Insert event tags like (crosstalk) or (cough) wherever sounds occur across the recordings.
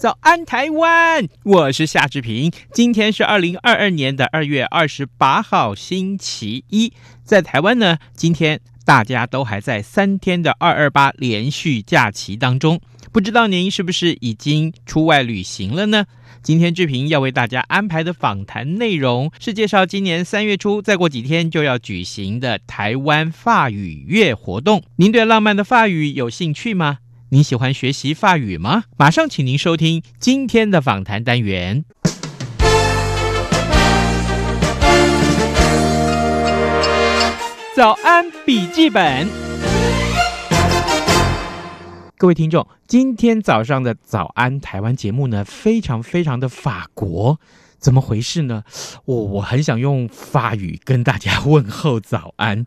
早安台湾，我是夏志平。今天是二零二二年的二月二十八号，星期一。在台湾呢，今天大家都还在三天的二二八连续假期当中。不知道您是不是已经出外旅行了呢？今天志平要为大家安排的访谈内容是介绍今年三月初，再过几天就要举行的台湾法语月活动。您对浪漫的法语有兴趣吗？你喜欢学习法语吗？马上请您收听今天的访谈单元。早安笔记本。各位听众，今天早上的早安台湾节目呢，非常非常的法国，怎么回事呢？我我很想用法语跟大家问候早安。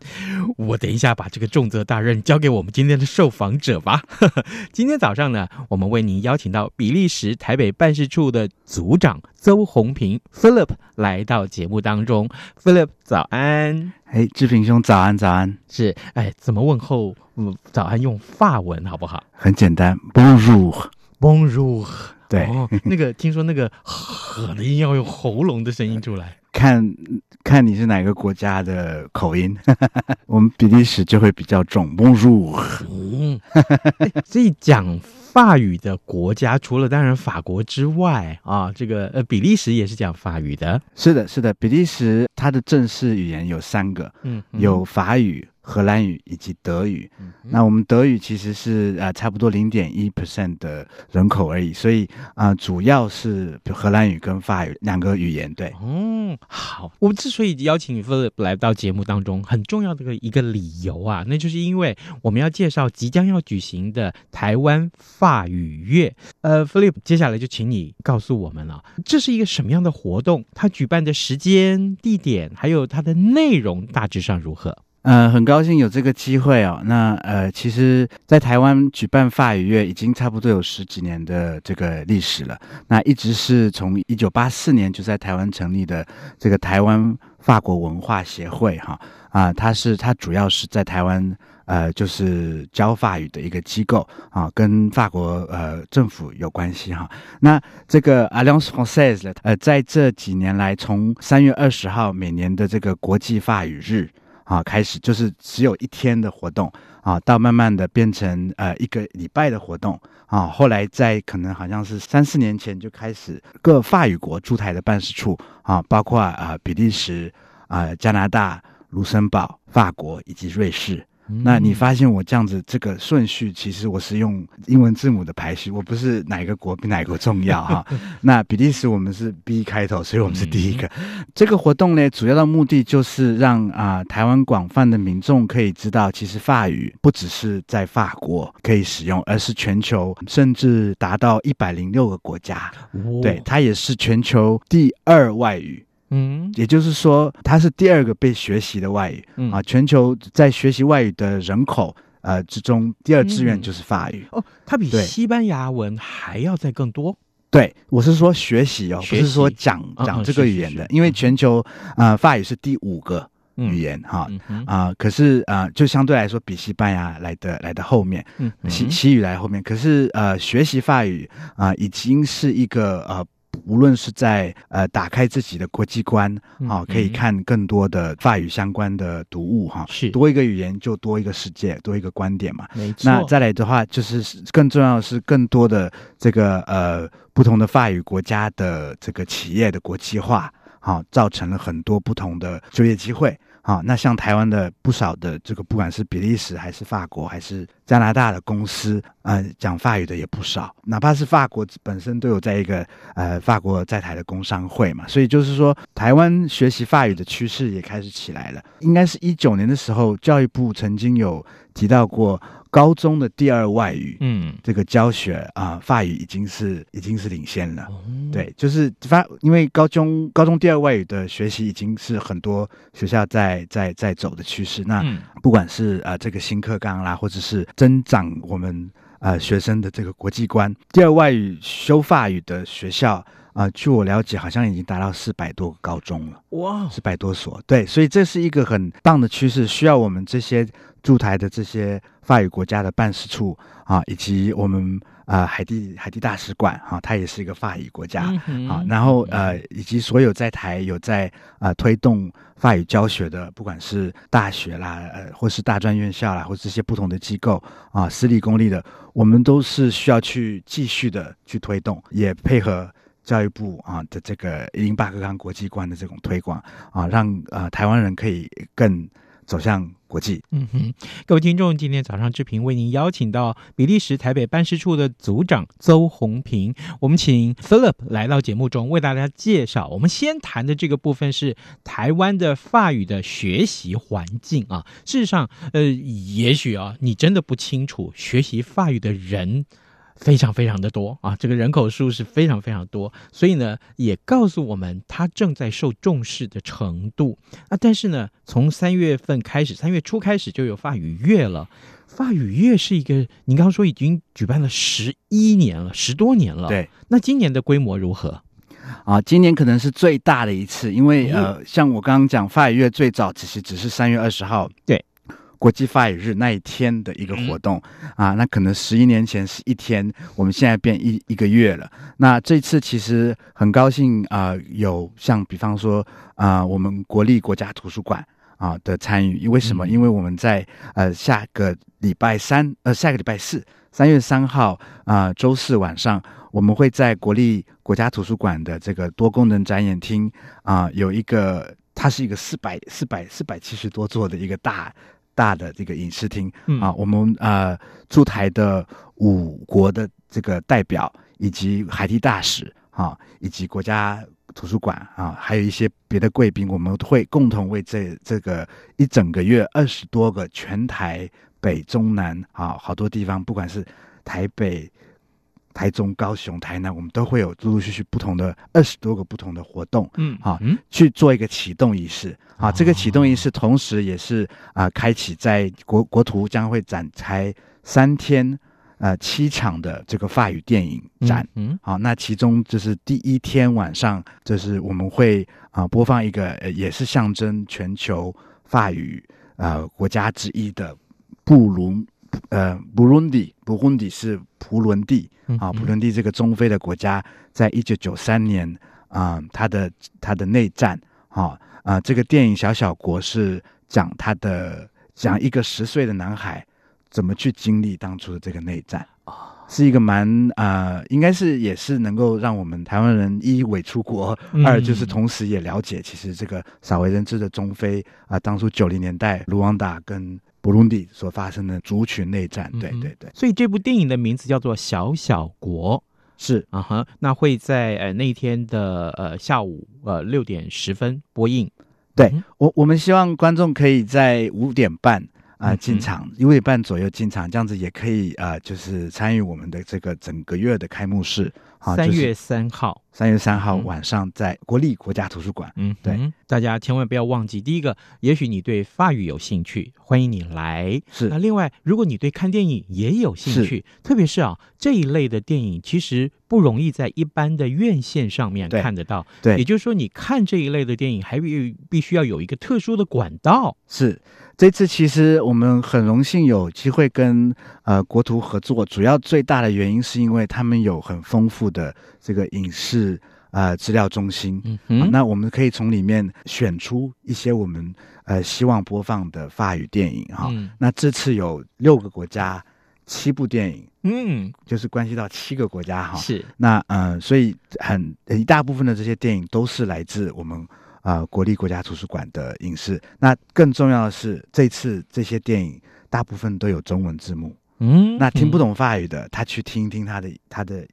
我等一下把这个重责大任交给我们今天的受访者吧。(laughs) 今天早上呢，我们为您邀请到比利时台北办事处的组长邹红平 Philip 来到节目当中。Philip，早安。哎，志平兄，早安，早安。是，哎，怎么问候？嗯，早安用法文好不好？很简单，Bonjour，Bonjour。对，哦，那个听说那个“呵”的音要用喉咙的声音出来。看，看你是哪个国家的口音，(laughs) 我们比利时就会比较重，Bonjour。嗯，所以讲法语的国家，除了当然法国之外啊，这个呃比利时也是讲法语的。是的，是的，比利时它的正式语言有三个，嗯，有法语。荷兰语以及德语，嗯、那我们德语其实是呃差不多零点一 percent 的人口而已，所以啊、呃、主要是荷兰语跟法语两个语言。对，嗯，好，我们之所以邀请 Philip 来到节目当中，很重要的一个理由啊，那就是因为我们要介绍即将要举行的台湾法语月。呃，Philip，接下来就请你告诉我们了、啊，这是一个什么样的活动？它举办的时间、地点，还有它的内容大致上如何？呃，很高兴有这个机会哦。那呃，其实，在台湾举办法语月已经差不多有十几年的这个历史了。那一直是从一九八四年就在台湾成立的这个台湾法国文化协会哈啊，它是它主要是在台湾呃就是教法语的一个机构啊，跟法国呃政府有关系哈。那这个 Alliance Française 呃，在这几年来，从三月二十号每年的这个国际法语日。啊，开始就是只有一天的活动啊，到慢慢的变成呃一个礼拜的活动啊，后来在可能好像是三四年前就开始各法语国驻台的办事处啊，包括啊比利时啊、加拿大、卢森堡、法国以及瑞士。那你发现我这样子这个顺序，其实我是用英文字母的排序，我不是哪个国比哪个国重要哈。(laughs) 那比利时我们是 B 开头，所以我们是第一个。这个活动呢，主要的目的就是让啊、呃、台湾广泛的民众可以知道，其实法语不只是在法国可以使用，而是全球甚至达到一百零六个国家。对，它也是全球第二外语。嗯，也就是说，它是第二个被学习的外语，嗯、啊。全球在学习外语的人口呃之中，第二志愿就是法语。哦，它比西班牙文还要再更多。对，我是说学习哦，不是说讲讲这个语言的，因为全球啊、呃、法语是第五个语言哈。啊，可是啊、呃、就相对来说比西班牙来的来的后面，嗯，西西语来后面，可是呃学习法语啊、呃、已经是一个呃。无论是在呃打开自己的国际观啊、哦，可以看更多的法语相关的读物哈，是多一个语言就多一个世界，多一个观点嘛。没错。那再来的话，就是更重要的是更多的这个呃不同的法语国家的这个企业的国际化，哈、哦，造成了很多不同的就业机会。啊，那像台湾的不少的这个，不管是比利时还是法国还是加拿大的公司，呃，讲法语的也不少。哪怕是法国本身都有在一个呃法国在台的工商会嘛，所以就是说，台湾学习法语的趋势也开始起来了。应该是一九年的时候，教育部曾经有提到过。高中的第二外语，嗯，这个教学啊、呃，法语已经是已经是领先了，嗯、对，就是发，因为高中高中第二外语的学习已经是很多学校在在在走的趋势。那不管是呃这个新课纲啦，或者是增长我们呃学生的这个国际观，第二外语修法语的学校。啊、呃，据我了解，好像已经达到四百多个高中了。哇，四百多所，对，所以这是一个很棒的趋势，需要我们这些驻台的这些法语国家的办事处啊，以及我们呃海地海地大使馆哈、啊，它也是一个法语国家、嗯、啊，然后呃，以及所有在台有在呃推动法语教学的，不管是大学啦，呃，或是大专院校啦，或这些不同的机构啊，私立公立的，我们都是需要去继续的去推动，也配合。教育部啊的这个一零八课纲国际观的这种推广啊，让呃台湾人可以更走向国际。嗯哼，各位听众，今天早上志平为您邀请到比利时台北办事处的组长邹红平，我们请 Philip 来到节目中为大家介绍。我们先谈的这个部分是台湾的法语的学习环境啊。事实上，呃，也许啊，你真的不清楚学习法语的人。非常非常的多啊，这个人口数是非常非常多，所以呢，也告诉我们它正在受重视的程度啊。但是呢，从三月份开始，三月初开始就有法语月了。法语月是一个，你刚刚说已经举办了十一年了，十多年了。对，那今年的规模如何？啊，今年可能是最大的一次，因为呃，像我刚刚讲，法语月最早其实只是三月二十号。对。国际法语日那一天的一个活动啊，那可能十一年前是一天，我们现在变一一个月了。那这次其实很高兴啊、呃，有像比方说啊、呃，我们国立国家图书馆啊的参与，因为什么？因为我们在呃下个礼拜三呃下个礼拜四三月三号啊周四晚上，我们会在国立国家图书馆的这个多功能展演厅啊有一个，它是一个四百四百四百七十多座的一个大。大的这个影视厅、嗯、啊，我们呃驻台的五国的这个代表，以及海地大使啊，以及国家图书馆啊，还有一些别的贵宾，我们会共同为这这个一整个月二十多个全台北中南啊，好多地方，不管是台北。台中、高雄、台南，我们都会有陆陆续续不同的二十多个不同的活动，嗯，好、啊，去做一个启动仪式，啊，这个启动仪式同时也是啊，开启在国国图将会展开三天，呃，七场的这个法语电影展，嗯，好、啊，那其中就是第一天晚上，就是我们会啊播放一个，呃，也是象征全球法语呃国家之一的布隆。呃，布伦迪，布伦迪是普伦迪啊，普伦迪这个中非的国家，在一九九三年啊、呃，他的他的内战啊啊，这个电影《小小国》是讲他的讲一个十岁的男孩怎么去经历当初的这个内战啊，是一个蛮啊、呃，应该是也是能够让我们台湾人一伪出国，二就是同时也了解其实这个少为人知的中非啊、呃，当初九零年代卢旺达跟。布隆迪所发生的族群内战，对对对，所以这部电影的名字叫做《小小国》，是。啊哈，那会在呃那一天的呃下午呃六点十分播映。对我，我们希望观众可以在五点半啊、呃、进场，五点半左右进场，这样子也可以啊、呃，就是参与我们的这个整个月的开幕式。三月三号，三月三号晚上在国立国家图书馆。嗯，对，大家千万不要忘记。第一个，也许你对法语有兴趣，欢迎你来。是。那另外，如果你对看电影也有兴趣，特别是啊这一类的电影，其实不容易在一般的院线上面看得到。对。也就是说，你看这一类的电影，还必必须要有一个特殊的管道。是。这次其实我们很荣幸有机会跟呃国图合作，主要最大的原因是因为他们有很丰富的这个影视呃资料中心，嗯哼、啊，那我们可以从里面选出一些我们呃希望播放的法语电影哈、嗯。那这次有六个国家七部电影，嗯，就是关系到七个国家哈。是。那呃，所以很一大部分的这些电影都是来自我们。呃国立国家图书馆的影视。那更重要的是，这次这些电影大部分都有中文字幕。嗯，那听不懂法语的，他去听一听他的他的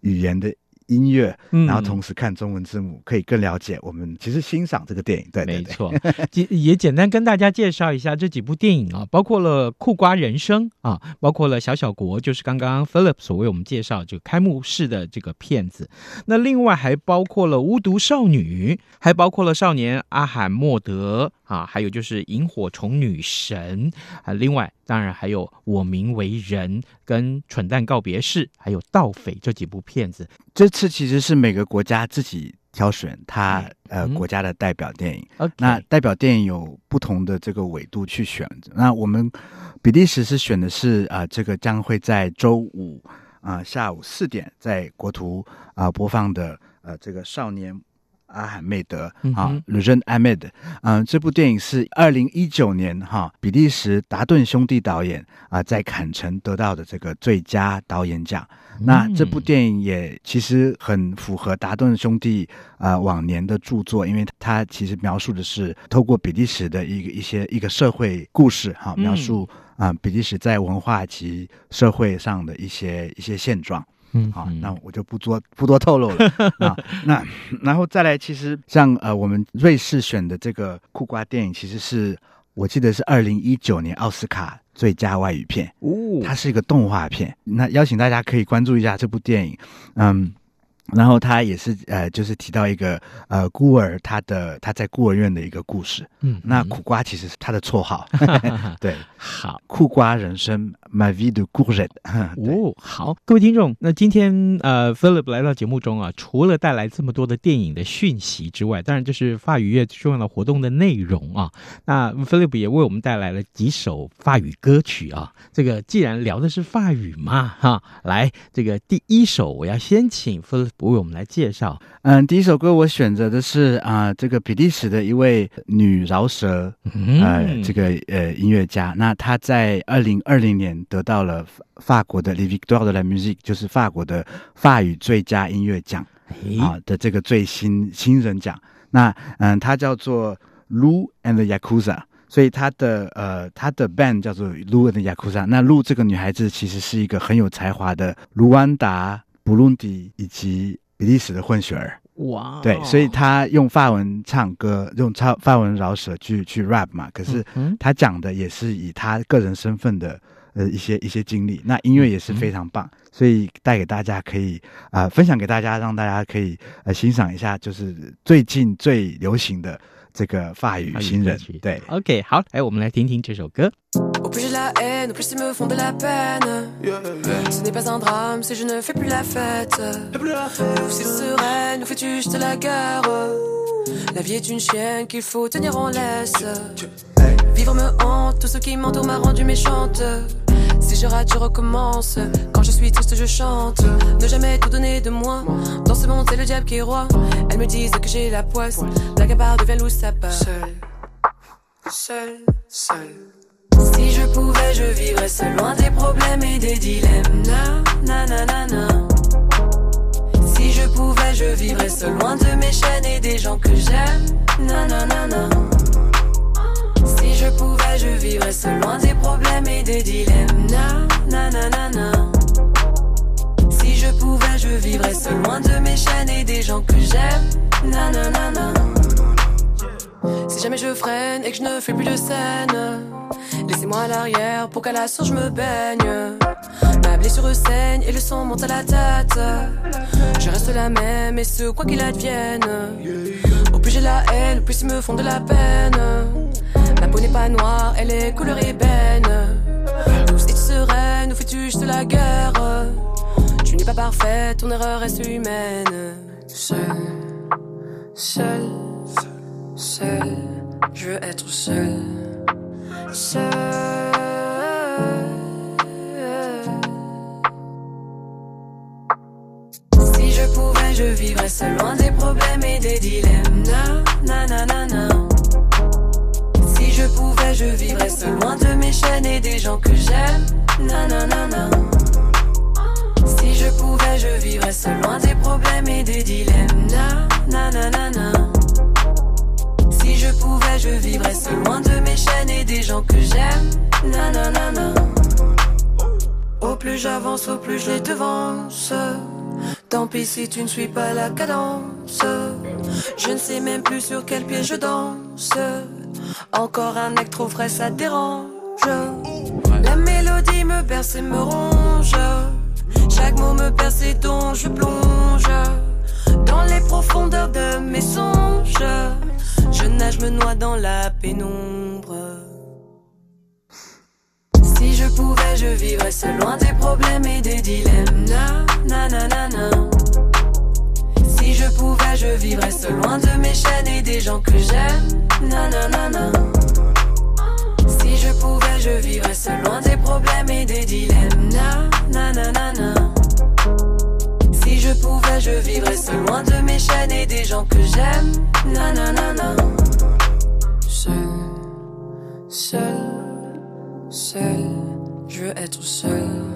语言的。音乐，然后同时看中文字幕，嗯、可以更了解我们其实欣赏这个电影。对，对，对，没错。也 (laughs) 也简单跟大家介绍一下这几部电影啊，包括了《酷瓜人生》啊，包括了《小小国》，就是刚刚 Philip 所为我们介绍就开幕式的这个片子。那另外还包括了《巫毒少女》，还包括了《少年阿罕默德》啊，还有就是《萤火虫女神》啊。另外当然还有《我名为人》跟《蠢蛋告别式》，还有《盗匪》这几部片子。这次其实是每个国家自己挑选他、嗯、呃国家的代表电影。那代表电影有不同的这个纬度去选。那我们比利时是选的是啊、呃，这个将会在周五啊、呃、下午四点在国图啊、呃、播放的呃这个少年。阿罕梅德啊 Jeune Ahmed，嗯，这部电影是二零一九年哈、啊，比利时达顿兄弟导演啊在坎城得到的这个最佳导演奖。嗯、那这部电影也其实很符合达顿兄弟啊往年的著作，因为他其实描述的是透过比利时的一个一些一个社会故事哈、啊，描述啊比利时在文化及社会上的一些一些现状。嗯，好，那我就不多 (laughs) 不多透露了啊。那然后再来，其实像呃，我们瑞士选的这个酷瓜电影，其实是我记得是二零一九年奥斯卡最佳外语片哦，它是一个动画片。那邀请大家可以关注一下这部电影，嗯。然后他也是呃，就是提到一个呃孤儿，他的他在孤儿院的一个故事。嗯，那苦瓜其实是他的绰号。(laughs) 对，好，酷瓜人生，Ma vie de courgette。(laughs) 哦，好，各位听众，那今天呃，Philip 来到节目中啊，除了带来这么多的电影的讯息之外，当然就是法语月重要的活动的内容啊。那 Philip 也为我们带来了几首法语歌曲啊。这个既然聊的是法语嘛，哈，来，这个第一首我要先请 Philip。不为我们来介绍，嗯，第一首歌我选择的是啊、呃，这个比利时的一位女饶舌，嗯、呃，这个呃音乐家。那她在二零二零年得到了法国的 Les Victoires de la Musique，就是法国的法语最佳音乐奖啊、呃、的这个最新新人奖。那嗯，他叫做 Lou and the Yakuza，所以他的呃他的 band 叫做 Lou and the Yakuza。那 Lou 这个女孩子其实是一个很有才华的卢安达。布隆迪以及比利时的混血儿，哇，对，所以他用法文唱歌，用唱法文饶舌去去 rap 嘛。可是他讲的也是以他个人身份的呃一些一些经历，那音乐也是非常棒，所以带给大家可以啊、呃、分享给大家，让大家可以呃欣赏一下，就是最近最流行的这个法语新人。对，OK，好，来我们来听听这首歌。Si je Si je rate, je recommence. Quand je suis triste, je chante. Ne jamais tout donner de moi. Dans ce monde, c'est le diable qui est roi. Elles me disent que j'ai la poisse. La gabarre devient loup, ça part? Seul, seul, seul. Si je pouvais, je vivrais seul, loin des problèmes et des dilemmes. Na, na, na, na, Si je pouvais, je vivrais seul, loin de mes chaînes et des gens que j'aime. Na, na, na, na. Je pouvais, je vivrais seul, loin des problèmes et des dilemmes. Na, na, na, na, na. Si je pouvais, je vivrais seul, loin de mes chaînes et des gens que j'aime. Na, na, na, na. Si jamais je freine et que je ne fais plus de scène. Laissez-moi à l'arrière pour qu'à la source je me baigne. Ma blessure saigne et le sang monte à la tête. Je reste la même et ce quoi qu'il advienne. Au plus j'ai la haine, au plus ils me font de la peine. N'est pas noire, elle est couleur ébène. Douce et sereine, où fais-tu juste la guerre? Tu n'es pas parfaite, ton erreur reste humaine. Seul, seul, seul, je veux être seul. Seul. Si je pouvais, je vivrais seul, loin des problèmes et des dilemmes. Na, na, na, na, na jamais je vivrai seul loin de mes chaînes et des gens que j'aime. Nanana. Si je pouvais, je vivrais seul loin des problèmes et des dilemmes. Nanana. Si je pouvais, je vivrais seul loin de mes chaînes et des gens que j'aime. Nanana. Au plus j'avance, au plus je les devance. Tant pis si tu ne suis pas la cadence. Je ne sais même plus sur quel pied je danse. Encore un mec trop frais, ça dérange. La mélodie me berce et me ronge. Chaque mot me perce et dont je plonge dans les profondeurs de mes songes. Je nage, me noie dans la pénombre. Si je pouvais, je vivrais loin des problèmes et des dilemmes. Na, na, na, na, na. Si je pouvais, je vivrais seul loin de mes chaînes et des gens que j'aime. Na, na, na, na. Si je pouvais, je vivrais seul loin des problèmes et des dilemmes. Na, na, na, na, na. Si je pouvais, je vivrais seul loin de mes chaînes et des gens que j'aime. Na, na, na, na. Seul, seul, seul, je veux être seul.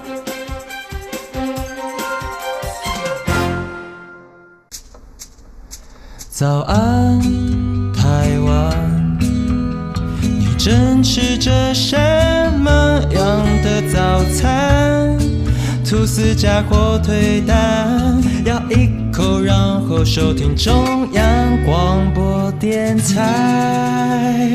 早安，台湾，你正吃着什么样的早餐？吐司加火腿蛋，要一口，然后收听中央广播电台。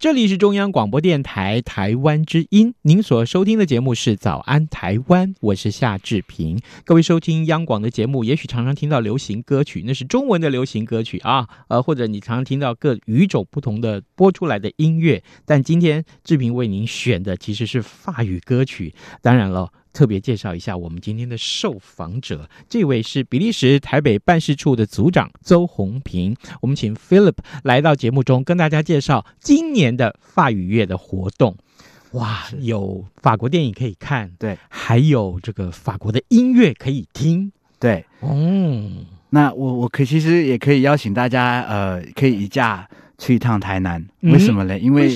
这里是中央广播电台台湾之音，您所收听的节目是《早安台湾》，我是夏志平。各位收听央广的节目，也许常常听到流行歌曲，那是中文的流行歌曲啊，呃，或者你常常听到各语种不同的播出来的音乐。但今天志平为您选的其实是法语歌曲，当然了。特别介绍一下我们今天的受访者，这位是比利时台北办事处的组长邹红平。我们请 Philip 来到节目中，跟大家介绍今年的法语月的活动。哇，有法国电影可以看，对，还有这个法国的音乐可以听，对，嗯，那我我可其实也可以邀请大家，呃，可以移驾。去一趟台南，为什么呢？因为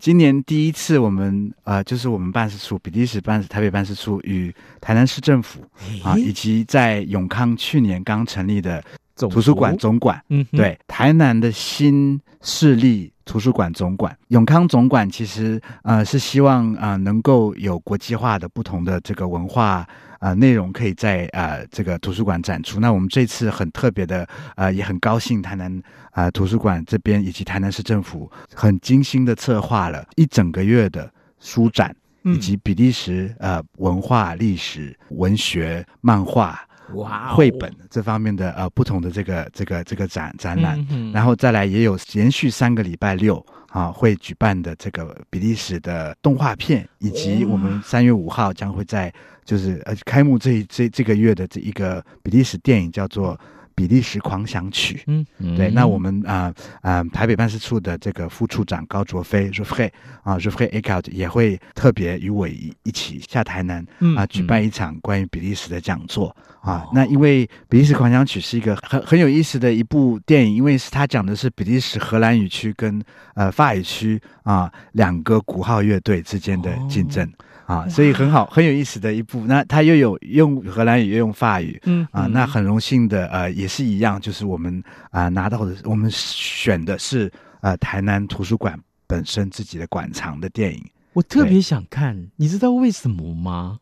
今年第一次我们呃，就是我们办事处比利时办台北办事处与台南市政府啊，以及在永康去年刚成立的图书馆总馆，嗯，对，台南的新势力图书馆总馆，永康总馆其实呃是希望啊、呃、能够有国际化的不同的这个文化。呃，内容可以在呃这个图书馆展出。那我们这次很特别的，呃，也很高兴，台南啊、呃、图书馆这边以及台南市政府很精心的策划了一整个月的书展，以及比利时呃文化、历史、文学、漫画、哇绘本这方面的呃不同的这个这个这个展展览，嗯嗯，然后再来也有连续三个礼拜六。啊，会举办的这个比利时的动画片，以及我们三月五号将会在就是呃开幕这这这个月的这一个比利时电影叫做。比利时狂想曲，嗯，嗯。对，那我们啊啊、呃呃、台北办事处的这个副处长高卓飞 Geoffrey 啊 Geoffrey Eckhout 也会特别与我一一起下台南啊、嗯。呃、举办一场关于比利时的讲座、嗯、啊。那因为比利时狂想曲是一个很很有意思的一部电影，因为是它讲的是比利时荷兰语区跟呃法语区啊两个鼓号乐队之间的竞争。哦啊，所以很好，很有意思的一部。那他又有用荷兰语，又用法语，嗯啊，那很荣幸的，呃，也是一样，就是我们啊、呃、拿到的，我们选的是呃台南图书馆本身自己的馆藏的电影。我特别想看，你知道为什么吗？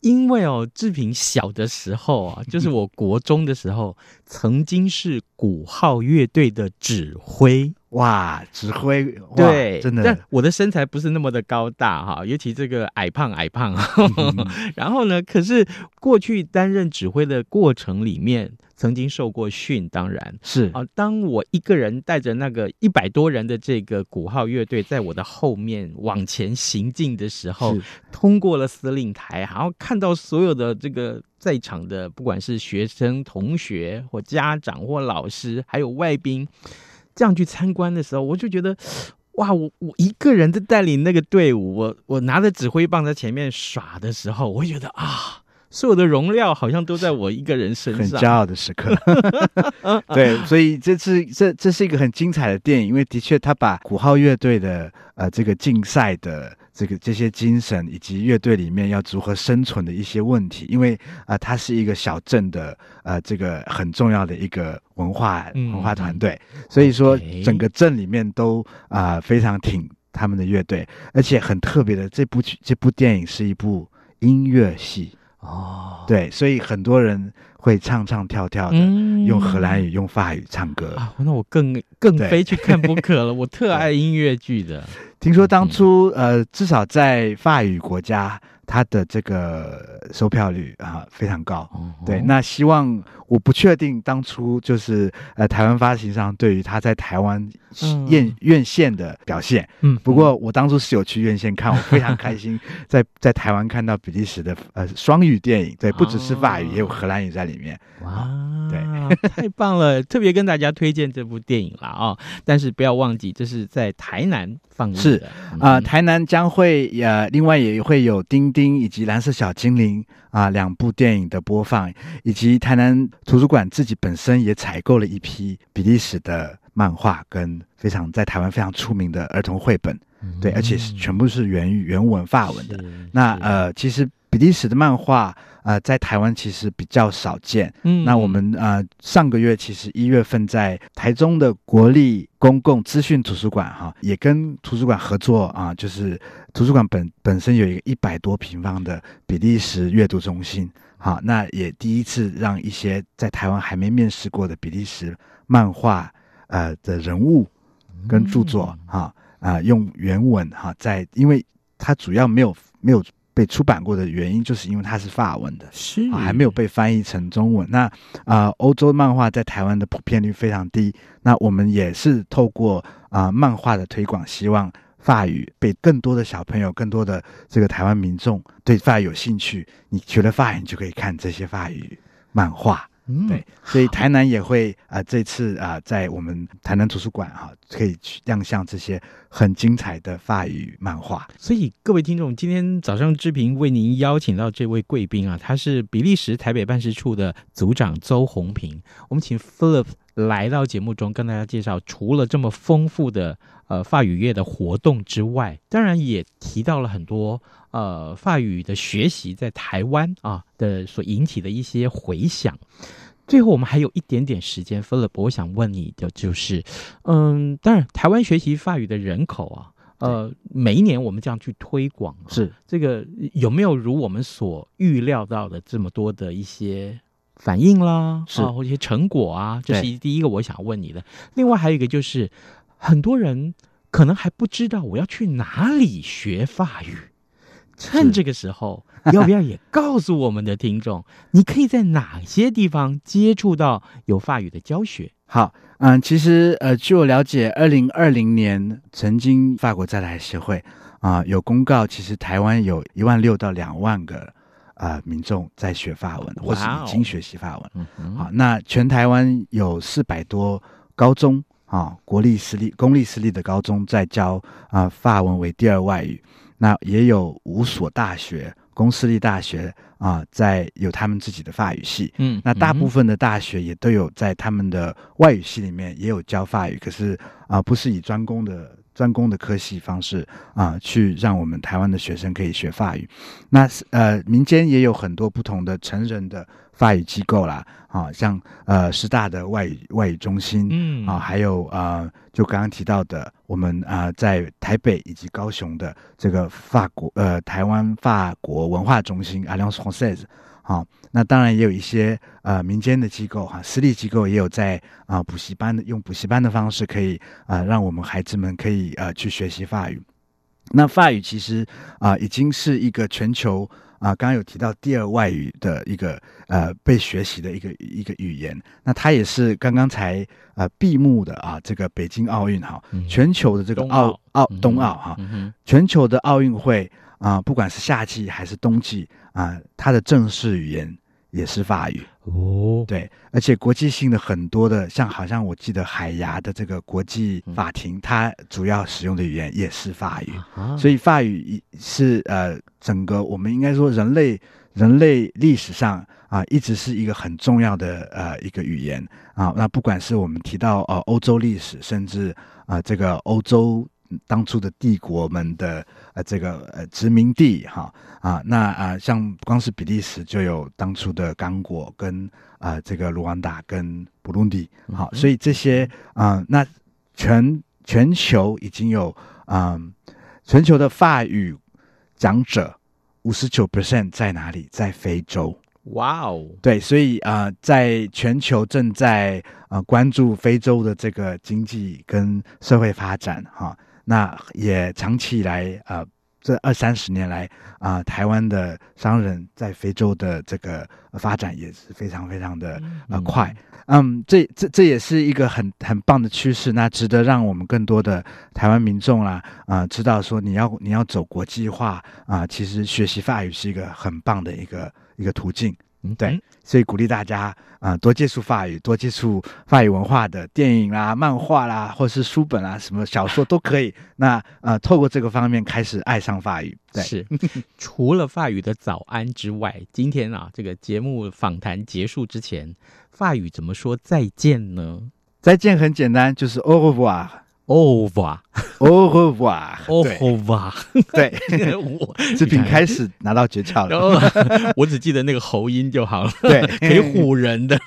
因为哦，志平小的时候啊，(laughs) 就是我国中的时候，曾经是鼓号乐队的指挥。哇，指挥，哇对，真的。但我的身材不是那么的高大哈，尤其这个矮胖矮胖。嗯、(laughs) 然后呢，可是过去担任指挥的过程里面，曾经受过训，当然是啊。当我一个人带着那个一百多人的这个鼓号乐队在我的后面往前行进的时候，通过了司令台，然后看到所有的这个在场的，不管是学生、同学或家长或老师，还有外宾。这样去参观的时候，我就觉得，哇！我我一个人在带领那个队伍，我我拿着指挥棒在前面耍的时候，我会觉得啊，所有的荣耀好像都在我一个人身上，很骄傲的时刻。(laughs) 对，所以这次这这是一个很精彩的电影，因为的确他把鼓号乐队的呃这个竞赛的。这个这些精神以及乐队里面要如何生存的一些问题，因为啊、呃，它是一个小镇的呃，这个很重要的一个文化文化团队，嗯、所以说整个镇里面都啊、呃、非常挺他们的乐队，而且很特别的，这部剧这部电影是一部音乐戏哦，对，所以很多人会唱唱跳跳的，嗯、用荷兰语用法语唱歌。啊，那我更更非去看不可了，我特爱音乐剧的。听说当初，呃，至少在法语国家，它的这个收票率啊非常高。对，那希望我不确定当初就是呃台湾发行商对于他在台湾院院线的表现。嗯，不过我当初是有去院线看，我非常开心 (laughs) 在在台湾看到比利时的呃双语电影，对，不只是法语，也有荷兰语在里面。哇，对 (laughs) (laughs) 太棒了！特别跟大家推荐这部电影了啊！但是不要忘记，这是在台南。是啊、呃，台南将会呃，另外也会有《丁丁》以及《蓝色小精灵》啊、呃、两部电影的播放，以及台南图书馆自己本身也采购了一批比利时的漫画跟非常在台湾非常出名的儿童绘本，嗯、对，而且是全部是原原文法文的。那呃，其实比利时的漫画。呃，在台湾其实比较少见。嗯，那我们呃上个月其实一月份在台中的国立公共资讯图书馆哈，也跟图书馆合作啊，就是图书馆本本身有一个一百多平方的比利时阅读中心。好，那也第一次让一些在台湾还没面试过的比利时漫画呃的人物跟著作哈啊、呃、用原文哈，在因为它主要没有没有。被出版过的原因，就是因为它是法文的，是、啊、还没有被翻译成中文。那啊、呃，欧洲漫画在台湾的普遍率非常低。那我们也是透过啊、呃、漫画的推广，希望法语被更多的小朋友、更多的这个台湾民众对法语有兴趣。你学了法语，你就可以看这些法语漫画。嗯，对，所以台南也会啊、呃，这次啊、呃，在我们台南图书馆哈、啊，可以去亮相这些很精彩的法语漫画。所以各位听众，今天早上志平为您邀请到这位贵宾啊，他是比利时台北办事处的组长邹红平。我们请 Philip 来到节目中跟大家介绍，除了这么丰富的呃法语乐的活动之外，当然也提到了很多呃法语的学习在台湾啊的所引起的一些回响。最后我们还有一点点时间，Philip，我想问你的就是，嗯，当然台湾学习法语的人口啊，呃，每一年我们这样去推广，是这个有没有如我们所预料到的这么多的一些？反应啦，是啊，或一些成果啊，这是第一个我想问你的。另外还有一个就是，很多人可能还不知道我要去哪里学法语，趁这个时候，要不要也告诉我们的听众，你可以在哪些地方接触到有法语的教学？好，嗯，其实呃，据我了解，二零二零年曾经法国在台协会啊、呃、有公告，其实台湾有一万六到两万个。啊、呃，民众在学法文，或是已经学习法文。好、那全台湾有四百多高中啊，国立私立、公立私立的高中在教啊法文为第二外语。那也有五所大学，公私立大学啊，在有他们自己的法语系。嗯，那大部分的大学也都有在他们的外语系里面也有教法语，可是啊，不是以专攻的。专攻的科系方式啊、呃，去让我们台湾的学生可以学法语。那呃，民间也有很多不同的成人的法语机构啦，啊，像呃师大的外语外语中心，嗯啊，还有啊，就刚刚提到的，我们啊、呃、在台北以及高雄的这个法国呃台湾法国文化中心 Alliance Française。好、哦，那当然也有一些呃民间的机构哈、啊，私立机构也有在啊补习班的用补习班的方式可以啊让我们孩子们可以呃去学习法语。那法语其实啊已经是一个全球啊刚刚有提到第二外语的一个呃被学习的一个一个语言。那它也是刚刚才呃闭幕的啊这个北京奥运哈，全球的这个奥奥冬奥哈，全球的奥运会。啊，不管是夏季还是冬季啊，它的正式语言也是法语哦。对，而且国际性的很多的，像好像我记得海牙的这个国际法庭，嗯、它主要使用的语言也是法语。啊、所以法语是呃，整个我们应该说人类人类历史上啊，一直是一个很重要的呃一个语言啊。那不管是我们提到呃欧洲历史，甚至啊这个欧洲。当初的帝国们的呃这个呃殖民地哈啊那啊像光是比利时就有当初的刚果跟啊这个卢旺达跟布隆迪好，所以这些啊那全全球已经有啊全球的法语讲者五十九 percent 在哪里？在非洲。哇哦，对，所以啊、呃，在全球正在啊、呃、关注非洲的这个经济跟社会发展哈。那也长期以来啊、呃，这二三十年来啊、呃，台湾的商人在非洲的这个发展也是非常非常的呃快。嗯，这这这也是一个很很棒的趋势，那值得让我们更多的台湾民众啦啊、呃，知道说你要你要走国际化啊、呃，其实学习法语是一个很棒的一个一个途径。对，所以鼓励大家啊、呃，多接触法语，多接触法语文化的电影啦、漫画啦，或是书本啦，什么小说都可以。那呃，透过这个方面开始爱上法语。对，是除了法语的早安之外，今天啊，这个节目访谈结束之前，法语怎么说再见呢？再见很简单，就是 au revoir。欧 (laughs) 巴，欧巴，欧巴，对，(laughs) 我 (laughs) 志平开始拿到诀窍了。我只记得那个喉音就好了，对，可以唬人的。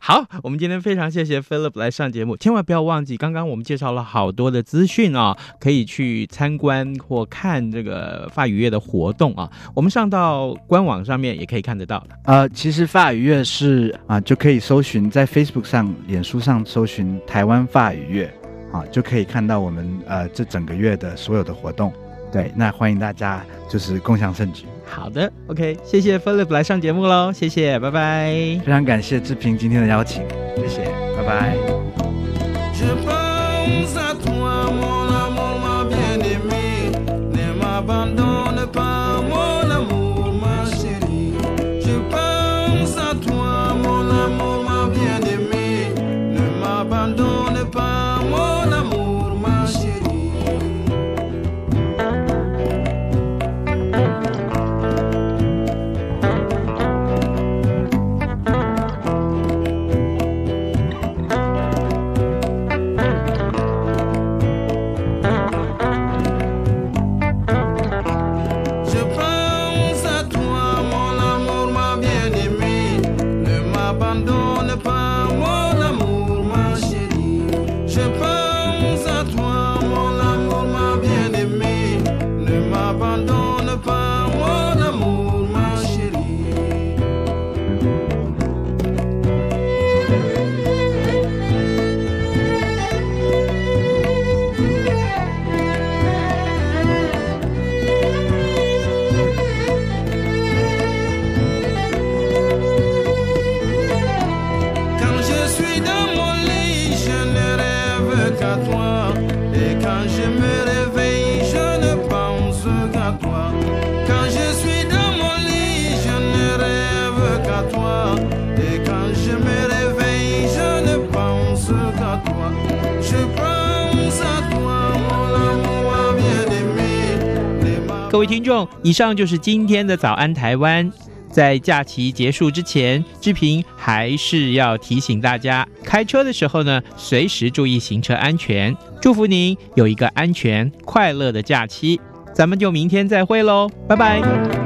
好，我们今天非常谢谢 Philip 来上节目，千万不要忘记，刚刚我们介绍了好多的资讯啊，可以去参观或看这个法语乐的活动啊。我们上到官网上面也可以看得到。呃，其实法语乐是啊，就可以搜寻在 Facebook 上、脸书上搜寻台湾法语乐。啊，就可以看到我们呃这整个月的所有的活动，对，那欢迎大家就是共享盛举。好的，OK，谢谢 Philip 来上节目喽，谢谢，拜拜。非常感谢志平今天的邀请，谢谢，拜拜。各位听众，以上就是今天的早安台湾。在假期结束之前，志平还是要提醒大家，开车的时候呢，随时注意行车安全。祝福您有一个安全快乐的假期，咱们就明天再会喽，拜拜。